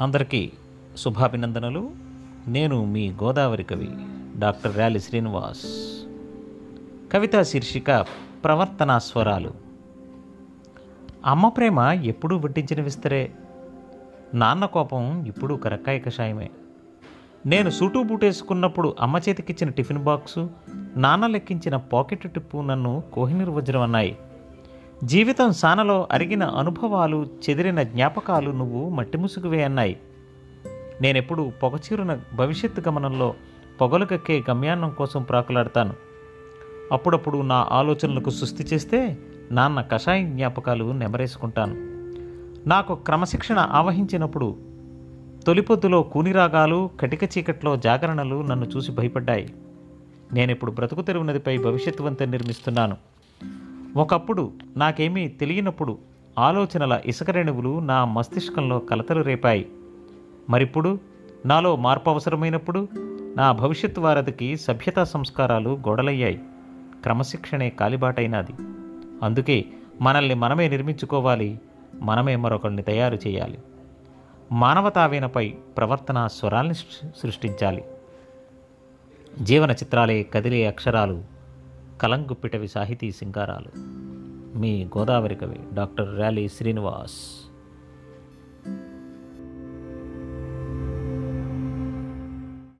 అందరికీ శుభాభినందనలు. నేను మీ గోదావరి కవి డాక్టర్ ర్యాలి శ్రీనివాస్. కవితా శీర్షిక ప్రవర్తనా స్వరాలు. అమ్మ ప్రేమ ఎప్పుడూ వడ్డించిన విస్తరే. నాన్న కోపం ఇప్పుడు కరక్కాయ కషాయమే. నేను సూటు బూటేసుకున్నప్పుడు అమ్మ చేతికిచ్చిన టిఫిన్ బాక్సు నాన్న లెక్కించిన పాకెట్ టిప్పు నన్ను కోహినీర్ వజ్రం అన్నాయి. జీవితం సానలో అరిగిన అనుభవాలు చెదిరిన జ్ఞాపకాలు నువ్వు మట్టి ముసుగువే అన్నాయి. నేనెప్పుడు పొగచీరున భవిష్యత్తు గమనంలో పొగలు కక్కే గమ్యాన్నం కోసం ప్రాకులాడతాను. అప్పుడప్పుడు నా ఆలోచనలకు సుస్థి చేస్తే నాన్న కషాయం జ్ఞాపకాలు నెమరేసుకుంటాను. నాకు క్రమశిక్షణ ఆవహించినప్పుడు తొలిపొద్దులో కూనిరాగాలు కటిక చీకట్లో జాగరణలు నన్ను చూసి భయపడ్డాయి. నేనిప్పుడు బ్రతుకు తెరువునదిపై భవిష్యత్తు వంతెన నిర్మిస్తున్నాను. ఒకప్పుడు నాకేమీ తెలియనప్పుడు ఆలోచనల ఇసుక రేణువులు నా మస్తిష్కంలో కలతలు రేపాయి. మరిప్పుడు నాలో మార్పు అవసరమైనప్పుడు నా భవిష్యత్ వారధికి సభ్యతా సంస్కారాలు గొడలయ్యాయి. క్రమశిక్షణే కాలిబాటైనది. అందుకే మనల్ని మనమే నిర్మించుకోవాలి మనమే మరొకరిని తయారు చేయాలి. మానవతావీనపై ప్రవర్తన స్వరాల్ని సృష్టించాలి. జీవన చిత్రాలే కదిలే అక్షరాలు కలంగుప్పిటవి సాహితీ సింగారాలు మీ గోదావరి కవి డాక్టర్ ర్యాలీ శ్రీనివాస్.